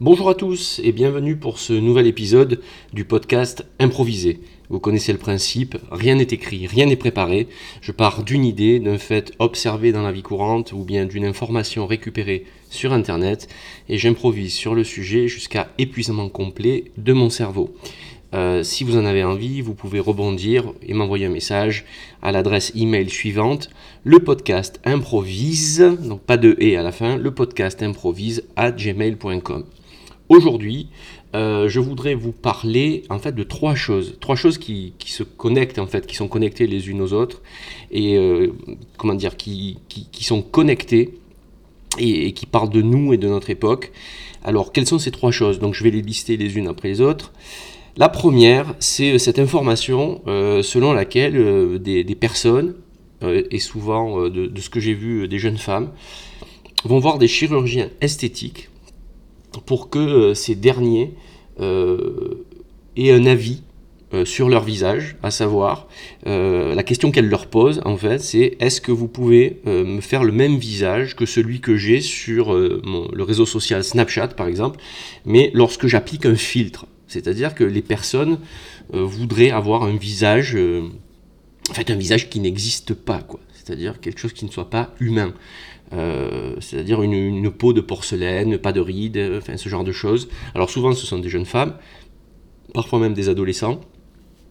Bonjour à tous et bienvenue pour ce nouvel épisode du podcast Improvisé. Vous connaissez le principe, rien n'est écrit, rien n'est préparé. Je pars d'une idée, d'un fait observé dans la vie courante ou bien d'une information récupérée sur Internet et j'improvise sur le sujet jusqu'à épuisement complet de mon cerveau. Euh, si vous en avez envie, vous pouvez rebondir et m'envoyer un message à l'adresse email suivante le podcast improvise, donc pas de et à la fin, le podcast improvise à gmail.com. Aujourd'hui, euh, je voudrais vous parler en fait de trois choses, trois choses qui, se connectent en fait, qui sont connectées les unes aux autres et euh, comment dire, qui, qui, sont connectées et, qui parlent de nous et de notre époque. Alors, quelles sont ces trois choses? Donc, je vais les lister les unes après les autres. La première, c'est cette information euh, selon laquelle des, personnes, et souvent de, ce que j'ai vu des jeunes femmes, vont voir des chirurgiens esthétiques pour que euh, ces derniers euh, aient un avis euh, sur leur visage, à savoir, la question qu'elle leur pose, en fait, c'est est-ce que vous pouvez me faire le même visage que celui que j'ai sur le réseau social Snapchat, par exemple, mais lorsque j'applique un filtre? C'est-à-dire que les personnes voudraient avoir un visage, en fait, un visage qui n'existe pas. C'est-à-dire quelque chose qui ne soit pas humain. Euh, c'est-à-dire une, peau de porcelaine, pas de rides, enfin ce genre de choses. Alors souvent ce sont des jeunes femmes, parfois même des adolescents.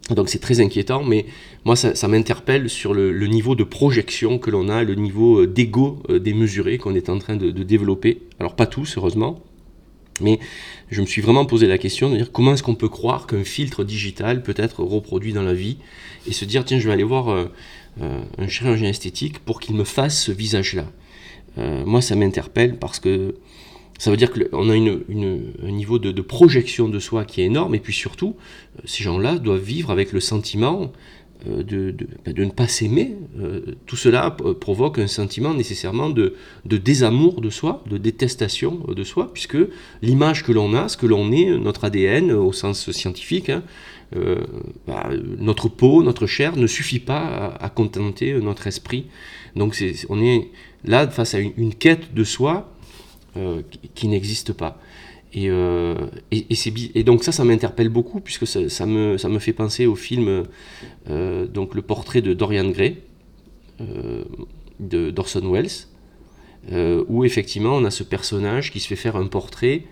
Donc c'est très inquiétant, mais moi ça, m'interpelle sur le, niveau de projection que l'on a, le niveau euh, d'ego euh, démesuré qu'on est en train de, développer. Alors pas tous, heureusement, mais je me suis vraiment posé la question de dire comment est-ce qu'on peut croire qu'un filtre digital peut être reproduit dans la vie et se dire tiens je vais aller voir un chirurgien esthétique pour qu'il me fasse ce visage-là. Euh, moi, ça m'interpelle parce que ça veut dire qu'on a un niveau de, projection de soi qui est énorme, et puis surtout, euh, ces gens-là doivent vivre avec le sentiment euh, de, ben, de, ne pas s'aimer. tout cela provoque un sentiment nécessairement de, désamour de soi, de détestation de soi, puisque l'image que l'on a, ce que l'on est, notre ADN au sens scientifique, hein, bah, notre peau, notre chair ne suffit pas à, contenter notre esprit. Donc on est là face à une, quête de soi euh, qui, n'existe pas. Euh, et, donc ça, ça m'interpelle beaucoup puisque ça, me, fait penser au film euh, donc le portrait de Dorian Gray de d'Orson Welles, où effectivement on a ce personnage qui se fait faire un portrait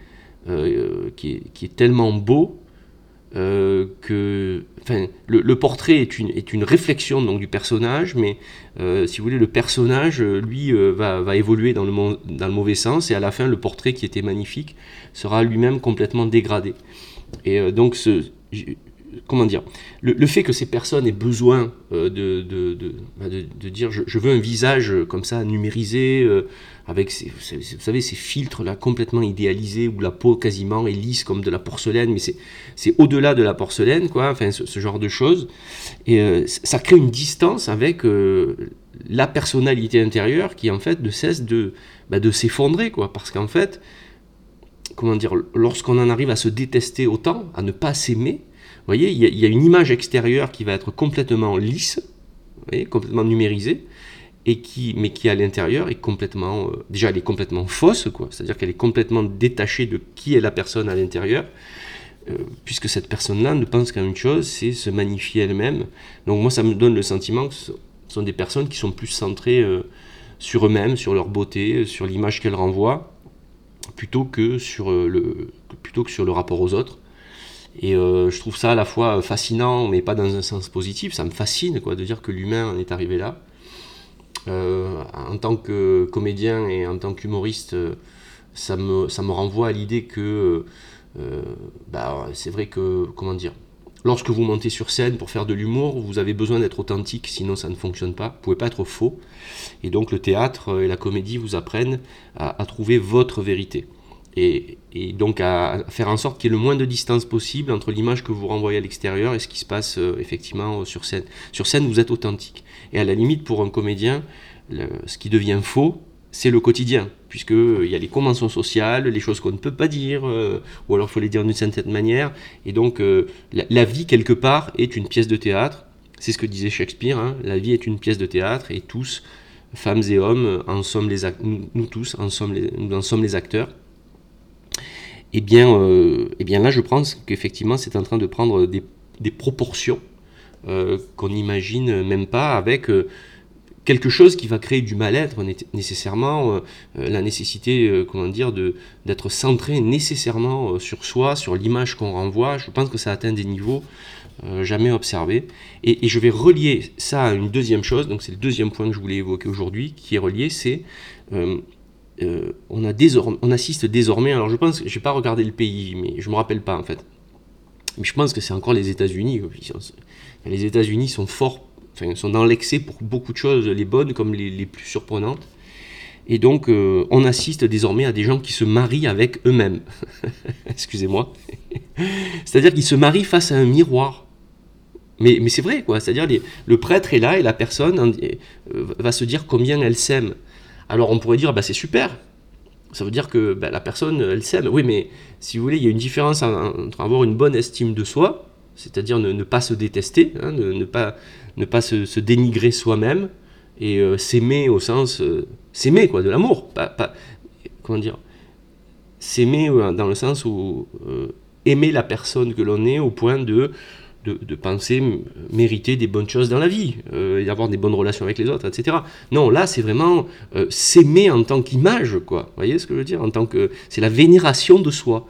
qui, est, tellement beau euh, que le, portrait est une, est une, réflexion donc, du personnage, mais euh, si vous voulez, le personnage, lui, euh, va, va, évoluer dans le, dans le, mauvais sens, et à la fin, le portrait qui était magnifique sera lui-même complètement dégradé. Et donc, ce, comment dire, le, fait que ces personnes aient besoin de, de, bah, de, de, dire je, veux un visage comme ça numérisé, avec ces, vous savez, ces filtres-là complètement idéalisés, où la peau quasiment est lisse comme de la porcelaine, mais c'est au-delà de la porcelaine, quoi, enfin, ce, genre de choses. Et euh, ça crée une distance avec euh, la personnalité intérieure qui, en fait, ne cesse de, bah, de s'effondrer, quoi, parce qu'en fait, comment dire, lorsqu'on en arrive à se détester autant, à ne pas s'aimer, voyez, il y, a une image extérieure qui va être complètement lisse, complètement numérisée, et qui, mais qui à l'intérieur est complètement, euh, déjà elle est complètement fausse, quoi. C'est-à-dire qu'elle est complètement détachée de qui est la personne à l'intérieur, euh, puisque cette personne-là ne pense qu'à une chose, c'est se magnifier elle-même. Donc moi, ça me donne le sentiment que ce sont des personnes qui sont plus centrées euh, sur eux-mêmes, sur leur beauté, sur l'image qu'elles renvoient, plutôt que sur le, plutôt que sur le rapport aux autres. Et je trouve ça à la fois fascinant, mais pas dans un sens positif. Ça me fascine, quoi, de dire que l'humain en est arrivé là. Euh, en tant que comédien et en tant qu'humoriste, euh, ça me, renvoie à l'idée que euh, bah, c'est vrai que, comment dire, lorsque vous montez sur scène pour faire de l'humour, vous avez besoin d'être authentique, sinon ça ne fonctionne pas. Vous ne pouvez pas être faux. Et donc le théâtre et la comédie vous apprennent à, trouver votre vérité. Et, donc à faire en sorte qu'il y ait le moins de distance possible entre l'image que vous renvoyez à l'extérieur et ce qui se passe effectivement sur scène. Sur scène, vous êtes authentique. Et à la limite, pour un comédien, ce qui devient faux, c'est le quotidien, puisqu'il euh, y a les conventions sociales, les choses qu'on ne peut pas dire, euh, ou alors il faut les dire d'une certaine manière. Et donc, euh, la, vie, quelque part, est une pièce de théâtre. C'est ce que disait Shakespeare, hein. la vie est une pièce de théâtre, et tous, femmes et hommes, en sommes les nous, tous, en sommes nous en sommes les acteurs. Eh bien, eh bien là, je pense qu'effectivement, c'est en train de prendre des, proportions qu'on n'imagine même pas avec quelque chose qui va créer du mal-être nécessairement, euh, euh, la nécessité, euh, comment dire, d'être centré nécessairement sur soi, sur l'image qu'on renvoie. Je pense que ça atteint des niveaux jamais observés. Et, je vais relier ça à une deuxième chose, donc c'est le deuxième point que je voulais évoquer aujourd'hui, qui est relié, c'est on, a on assiste désormais, alors je pense, je n'ai pas regardé le pays, mais je ne me rappelle pas en fait. Mais je pense que c'est encore les États-Unis. Les États-Unis sont forts enfin, sont dans l'excès pour beaucoup de choses, les bonnes comme les, plus surprenantes. Et donc, euh, on assiste désormais à des gens qui se marient avec eux-mêmes. Excusez-moi. C'est-à-dire qu'ils se marient face à un miroir. Mais, mais c'est vrai, quoi. C'est-à-dire, le prêtre est là et la personne euh, va se dire combien elle s'aime. Alors, on pourrait dire, bah, c'est super. Ça veut dire que bah, la personne, elle s'aime. Oui, mais si vous voulez, il y a une différence entre avoir une bonne estime de soi, c'est-à-dire ne, pas se détester, hein, ne, pas se, dénigrer soi-même et euh, s'aimer au sens euh, s'aimer quoi de l'amour comment dire s'aimer euh, dans le sens où aimer la personne que l'on est au point de de, penser mériter des bonnes choses dans la vie, et avoir des bonnes relations avec les autres, etc. Non, là, c'est vraiment s'aimer en tant qu'image, quoi. Vous voyez ce que je veux dire? En tant que c'est la vénération de soi.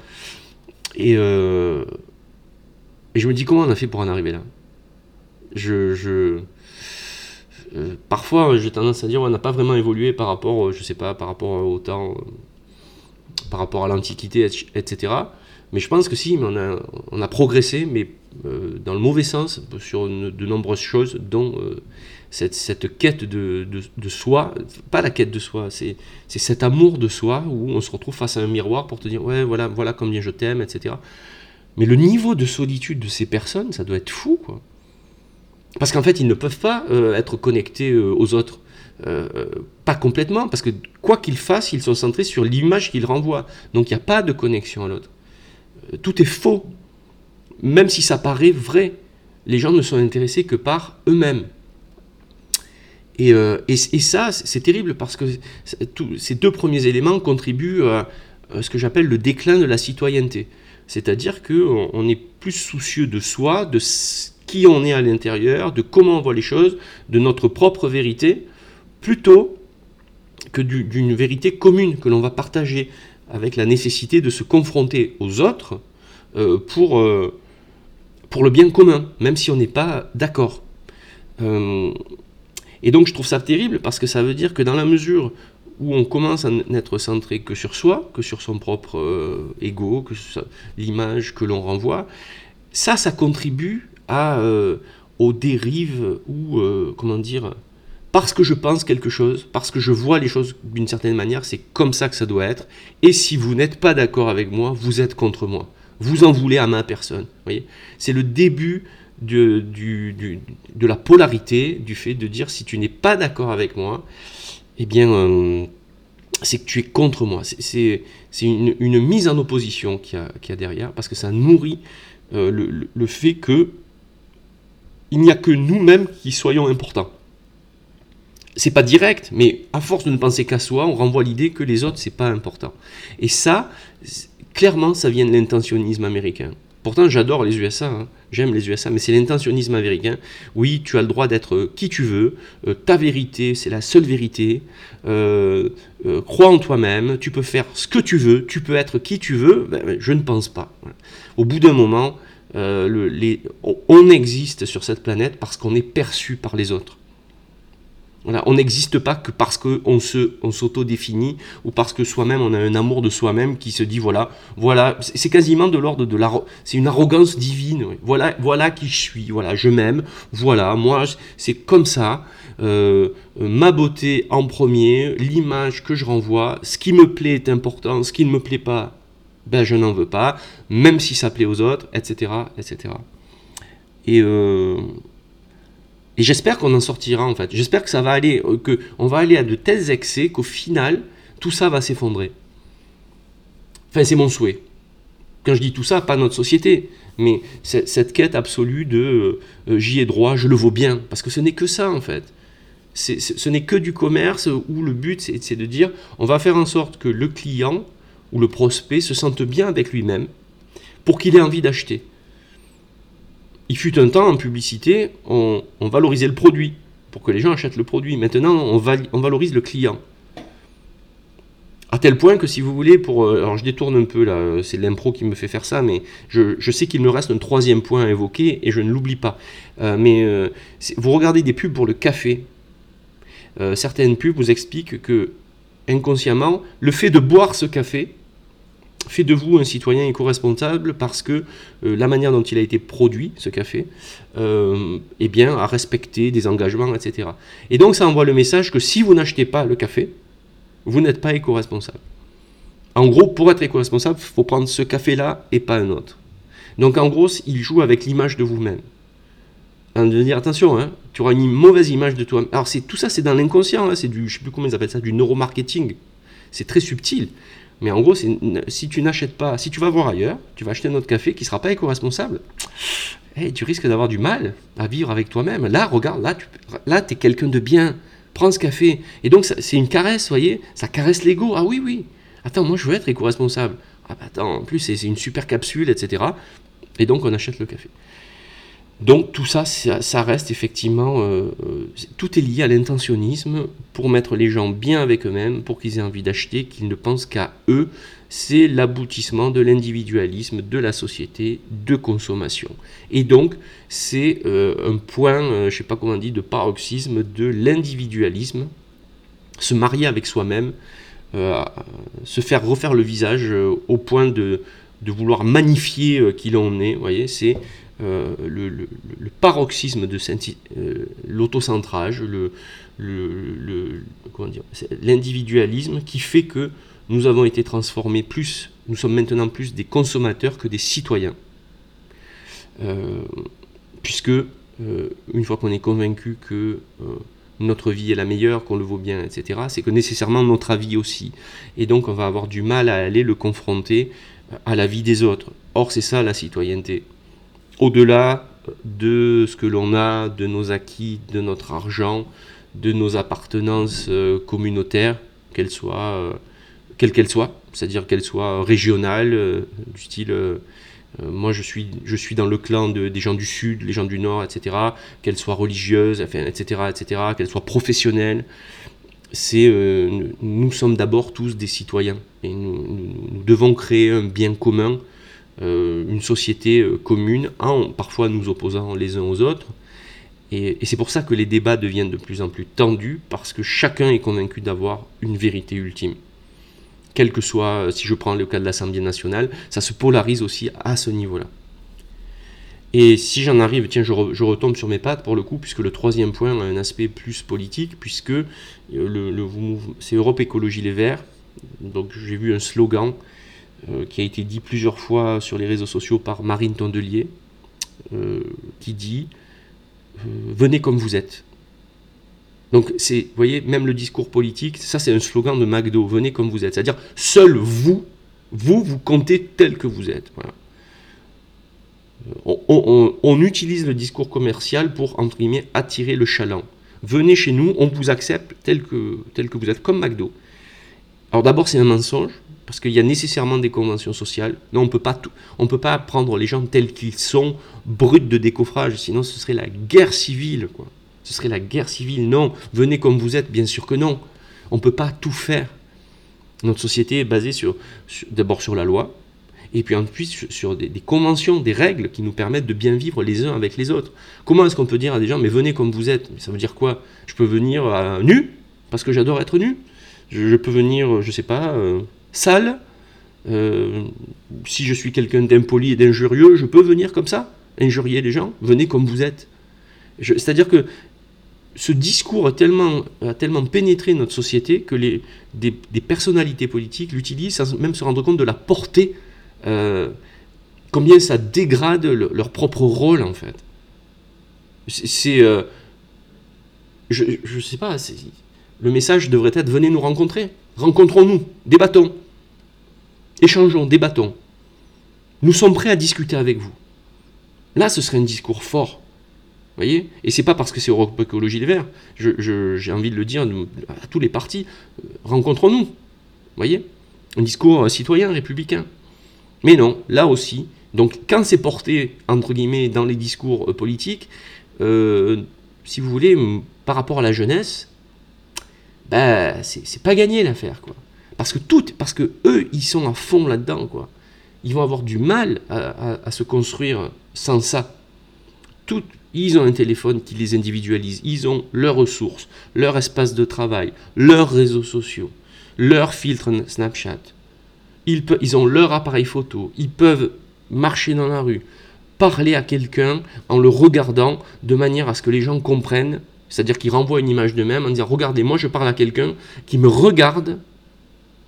Et, et je me dis comment on a fait pour en arriver là? Je, euh, parfois, j'ai tendance à dire on n'a pas vraiment évolué par rapport, je sais pas, par rapport au temps, par rapport à l'Antiquité, etc. Mais je pense que si, on a, progressé, mais euh, dans le mauvais sens, sur de nombreuses choses, dont euh, cette, quête de, soi, pas la quête de soi, c'est cet amour de soi où on se retrouve face à un miroir pour te dire ouais, voilà, voilà combien je t'aime, etc. Mais le niveau de solitude de ces personnes, ça doit être fou, quoi. Parce qu'en fait, ils ne peuvent pas euh, être connectés aux autres. Pas complètement, parce que quoi qu'ils fassent, ils sont centrés sur l'image qu'ils renvoient. Donc il n'y a pas de connexion à l'autre. Tout est faux. Même si ça paraît vrai, les gens ne sont intéressés que par eux-mêmes. Et, et, ça, c'est terrible parce que ces deux premiers éléments contribuent à, ce que j'appelle le déclin de la citoyenneté. C'est-à-dire qu'on on est plus soucieux de soi, de qui on est à l'intérieur, de comment on voit les choses, de notre propre vérité, plutôt que d'une vérité commune que l'on va partager avec la nécessité de se confronter aux autres euh, pour, euh, pour le bien commun, même si on n'est pas d'accord. Euh, et donc je trouve ça terrible parce que ça veut dire que dans la mesure où on commence à n'être centré que sur soi, que sur son propre ego, que l'image que l'on renvoie, ça, ça contribue à, aux dérives ou, comment dire, parce que je pense quelque chose, parce que je vois les choses d'une certaine manière, c'est comme ça que ça doit être. Et si vous n'êtes pas d'accord avec moi, vous êtes contre moi. Vous en voulez à ma personne. Voyez c'est le début de, de la polarité, du fait de dire si tu n'es pas d'accord avec moi, eh bien, euh, c'est que tu es contre moi. C'est une, une, mise en opposition qu'il y, a derrière, parce que ça nourrit le, le, fait que il n'y a que nous-mêmes qui soyons importants. C'est pas direct, mais à force de ne penser qu'à soi, on renvoie l'idée que les autres, c'est pas important. Et ça, clairement, ça vient de l'intentionnisme américain. Pourtant, j'adore les USA, hein. j'aime les USA, mais c'est l'intentionnisme américain. Oui, tu as le droit d'être qui tu veux, euh, ta vérité, c'est la seule vérité. Euh, euh, crois en toi-même, tu peux faire ce que tu veux, tu peux être qui tu veux. Ben, je ne pense pas. Au bout d'un moment, euh, on existe sur cette planète parce qu'on est perçu par les autres. On n'existe pas que parce qu'on s'auto-définit ou parce que soi-même on a un amour de soi-même qui se dit voilà, voilà, c'est quasiment de l'ordre de la, c'est une arrogance divine. Voilà, voilà qui je suis. Voilà, je m'aime. Voilà, moi c'est comme ça. Euh, ma beauté en premier, l'image que je renvoie, ce qui me plaît est important, ce qui ne me plaît pas ben je n'en veux pas, même si ça plaît aux autres, etc. etc. Et, euh, et j'espère qu'on en sortira en fait. J'espère que ça va aller, euh, que on va aller à de tels excès qu'au final, tout ça va s'effondrer. Enfin, c'est mon souhait. Quand je dis tout ça, pas notre société, mais cette quête absolue de euh, j'y ai droit, je le vaux bien, parce que ce n'est que ça en fait. ce n'est que du commerce où le but c'est de dire on va faire en sorte que le client ou le prospect se sente bien avec lui-même pour qu'il ait envie d'acheter. Il fut un temps en publicité, on, valorisait le produit pour que les gens achètent le produit. Maintenant, on, valorise le client. À tel point que si vous voulez, pour, euh, alors je détourne un peu là, c'est l'impro qui me fait faire ça, mais je, sais qu'il me reste un troisième point à évoquer et je ne l'oublie pas. Euh, mais euh, vous regardez des pubs pour le café. certaines pubs vous expliquent que inconsciemment, le fait de boire ce café fait de vous un citoyen éco-responsable parce que la manière dont il a été produit, ce café, eh bien, a respecté des engagements, etc. Et donc ça envoie le message que si vous n'achetez pas le café, vous n'êtes pas éco-responsable. En gros, pour être éco-responsable, il faut prendre ce café-là et pas un autre. Donc en gros, il joue avec l'image de vous-même. De dire attention, hein, tu auras une mauvaise image de toi. Alors c'est tout ça, c'est dans l'inconscient, c'est du, je sais plus comment ils appellent ça, du neuromarketing. C'est très subtil. Mais en gros, si tu n'achètes pas, si tu vas voir ailleurs, tu vas acheter un autre café qui ne sera pas éco-responsable, hey, tu risques d'avoir du mal à vivre avec toi-même. Là, regarde, là, tu là, es quelqu'un de bien prends ce café. Et donc, c'est une caresse, voyez Ça caresse l'ego. Ah oui, oui. Attends, moi, je veux être éco-responsable. Ah bah attends, en plus, c'est une super capsule, etc. Et donc, on achète le café. Donc tout ça, ça, reste effectivement, euh, euh, tout est lié à l'intentionnisme pour mettre les gens bien avec eux-mêmes, pour qu'ils aient envie d'acheter, qu'ils ne pensent qu'à eux. C'est l'aboutissement de l'individualisme de la société de consommation. Et donc c'est euh, un point, je ne sais pas comment on dit, de paroxysme de l'individualisme, se marier avec soi-même, se faire refaire le visage au point de, vouloir magnifier qui l'on est, voyez, c'est euh, le, paroxysme de euh, l'autocentrage, l'individualisme qui fait que nous avons été transformés plus, nous sommes maintenant plus des consommateurs que des citoyens. Euh, puisque, une fois qu'on est convaincu que notre vie est la meilleure, qu'on le vaut bien, etc., c'est que nécessairement notre avis aussi. Et donc on va avoir du mal à aller le confronter à la vie des autres. Or, c'est ça la citoyenneté au-delà de ce que l'on a, de nos acquis, de notre argent, de nos appartenances euh, communautaires, qu'elles soient, euh, quelles qu'elles soient, c'est-à-dire qu'elles soient régionales, euh, du style, moi je suis, je suis dans le clan des gens du Sud, les gens du Nord, etc., qu'elles soient religieuses, etc., etc., qu'elles soient professionnelles. C'est, nous sommes d'abord tous des citoyens et nous devons créer un bien commun une société euh, commune, en parfois nous opposant les uns aux autres. Et, c'est pour ça que les débats deviennent de plus en plus tendus, parce que chacun est convaincu d'avoir une vérité ultime. Quel que soit, euh, si je prends le cas de l'Assemblée nationale, ça se polarise aussi à ce niveau-là. Et si j'en arrive, tiens, je, retombe sur mes pattes pour le coup, puisque le troisième point a un aspect plus politique, puisque le, c'est Europe Écologie Les Verts. Donc j'ai vu un slogan euh, qui a été dit plusieurs fois sur les réseaux sociaux par Marine Tondelier, euh, qui dit euh, Venez comme vous êtes. Donc, c'est, vous voyez, même le discours politique, ça c'est un slogan de McDo, venez comme vous êtes. C'est-à-dire, seul vous, vous, vous comptez tel que vous êtes. On, utilise le discours commercial pour, entre guillemets, attirer le chaland. Venez chez nous, on vous accepte tel que, tel que vous êtes, comme McDo. Alors d'abord, c'est un mensonge, parce qu'il y a nécessairement des conventions sociales. Non, on on peut pas prendre les gens tels qu'ils sont, bruts de décoffrage, sinon ce serait la guerre civile. Ce serait la guerre civile. Non, venez comme vous êtes, bien sûr que non. On ne peut pas tout faire. Notre société est basée sur, d'abord sur la loi, et puis ensuite sur des, conventions, des règles qui nous permettent de bien vivre les uns avec les autres. Comment est-ce qu'on peut dire à des gens, mais venez comme vous êtes? Ça veut dire quoi? Je peux venir à, nu, parce que j'adore être nu. Je, peux venir, je sais pas, euh, sale, euh, si je suis quelqu'un d'impoli et d'injurieux, je peux venir comme ça, injurier les gens, venez comme vous êtes. C'est-à-dire que ce discours a tellement, tellement pénétré notre société que les, des, personnalités politiques l'utilisent sans même se rendre compte de la portée, euh, combien ça dégrade leur propre rôle en fait. C'est... Euh, je ne sais pas, le message devrait être venez nous rencontrer, rencontrons-nous, débattons. Échangeons, débattons. Nous sommes prêts à discuter avec vous. Là, ce serait un discours fort. voyez Et c'est pas parce que c'est Europe Écologie des Verts. J'ai envie de le dire à tous les partis. Rencontrons-nous. voyez un discours citoyen, républicain. Mais non, là aussi, donc quand c'est porté, entre guillemets, dans les discours politiques, si vous voulez, par rapport à la jeunesse, ben, c'est pas gagné l'affaire, quoi. Parce que tout, parce que eux, ils sont à fond là-dedans, quoi. Ils vont avoir du mal à, se construire sans ça. Tout, ils ont un téléphone qui les individualise. Ils ont leurs ressources, leur espace de travail, leurs réseaux sociaux, leur filtre Snapchat. Ils ont leur appareil photo. Ils peuvent marcher dans la rue, parler à quelqu'un en le regardant de manière à ce que les gens comprennent. C'est-à-dire qu'ils renvoient une image d'eux-mêmes en disant Regardez, moi je parle à quelqu'un qui me regarde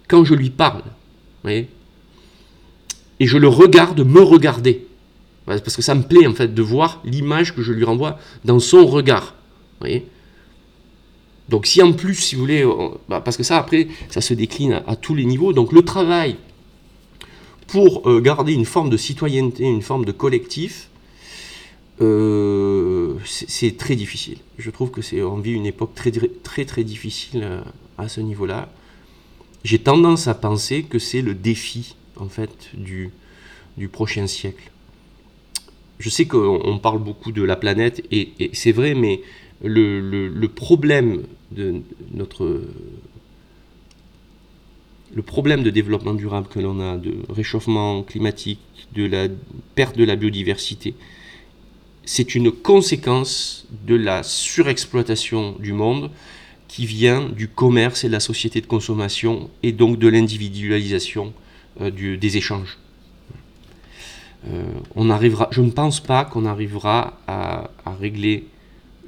quand je lui parle. et je le regarde me regarder. Parce que ça me plaît en fait de voir l'image que je lui renvoie dans son regard. voyez? Donc si en plus, si vous voulez, bah, parce que ça après, ça se décline à, tous les niveaux, donc le travail pour euh, garder une forme de citoyenneté, une forme de collectif, euh, c'est très difficile. Je trouve que c'est on vit une époque très très très difficile euh, à ce niveau-là j'ai tendance à penser que c'est le défi en fait du, du prochain siècle. Je sais qu'on parle beaucoup de la planète et, c'est vrai, mais le, problème de notre le problème de développement durable que l'on a, de réchauffement climatique, de la perte de la biodiversité, c'est une conséquence de la surexploitation du monde qui vient du commerce et de la société de consommation et donc de l'individualisation euh, des échanges. Euh, on je ne pense pas qu'on arrivera à, régler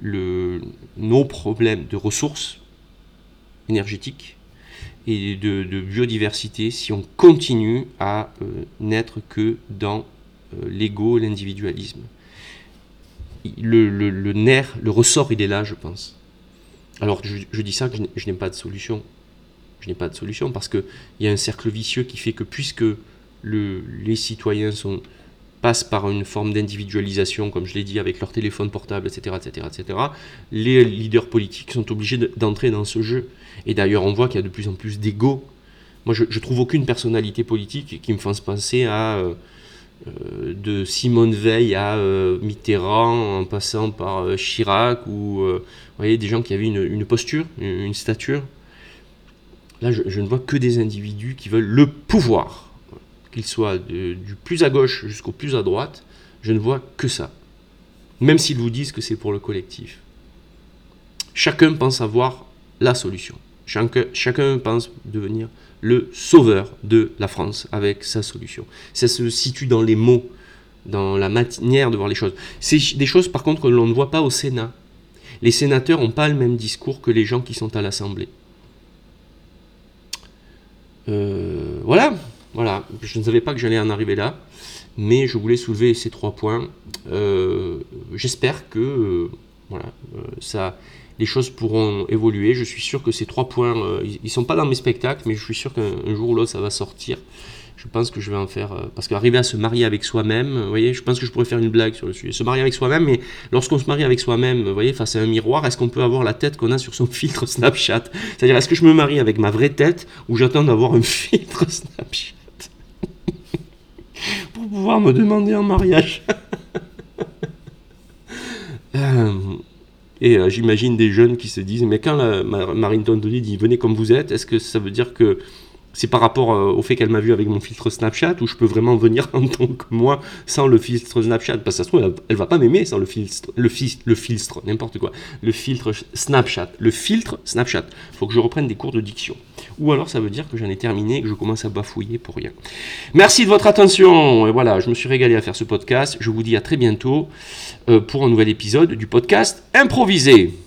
le, nos problèmes de ressources énergétiques et de, biodiversité si on continue à euh, n'être que dans l'ego, l'individualisme. Le, nerf, le ressort, il est là, je pense. Alors je, dis ça que je, n'ai pas de solution. Je n'ai pas de solution parce qu'il y a un cercle vicieux qui fait que puisque les citoyens sont, passent par une forme d'individualisation, comme je l'ai dit, avec leur téléphone portable, etc., etc., etc., les leaders politiques sont obligés d'entrer dans ce jeu. Et d'ailleurs, on voit qu'il y a de plus en plus d'ego. Moi, je, ne trouve aucune personnalité politique qui me fasse penser à... Euh, de Simone Veil à euh, Mitterrand, en passant par euh, Chirac, ou voyez, des gens qui avaient une, posture, une, stature. Là, je, ne vois que des individus qui veulent le pouvoir, qu'ils soient du plus à gauche jusqu'au plus à droite. Je ne vois que ça. Même s'ils vous disent que c'est pour le collectif. Chacun pense avoir la solution. Chacun, chacun pense devenir le sauveur de la France avec sa solution. Ça se situe dans les mots, dans la manière de voir les choses. C'est des choses par contre que l'on ne voit pas au Sénat. Les sénateurs n'ont pas le même discours que les gens qui sont à l'Assemblée. Euh, voilà, voilà. Je ne savais pas que j'allais en arriver là, mais je voulais soulever ces trois points. Euh, j'espère que euh, voilà, ça les choses pourront évoluer. Je suis sûr que ces trois points, euh, ils ne sont pas dans mes spectacles, mais je suis sûr qu'un jour ou l'autre, ça va sortir. Je pense que je vais en faire. Euh, parce qu'arriver à se marier avec soi-même, vous voyez, je pense que je pourrais faire une blague sur le sujet. Se marier avec soi-même, mais lorsqu'on se marie avec soi-même, vous voyez, face à un miroir, est-ce qu'on peut avoir la tête qu'on a sur son filtre Snapchat? C'est-à-dire, est-ce que je me marie avec ma vraie tête ou j'attends d'avoir un filtre Snapchat? Pour pouvoir me demander en mariage euh, et euh, j'imagine des jeunes qui se disent, mais quand la, Marine Tondoli dit venez comme vous êtes, est-ce que ça veut dire que c'est par rapport euh, au fait qu'elle m'a vu avec mon filtre Snapchat ou je peux vraiment venir en tant que moi sans le filtre Snapchat Parce que ça se trouve, elle, va pas m'aimer sans le filtre, le, le filtre, n'importe quoi. Le filtre Snapchat. Le filtre Snapchat. Faut que je reprenne des cours de diction. Ou alors ça veut dire que j'en ai terminé que je commence à bafouiller pour rien. Merci de votre attention. Et voilà, je me suis régalé à faire ce podcast. Je vous dis à très bientôt euh, pour un nouvel épisode du podcast Improvisé.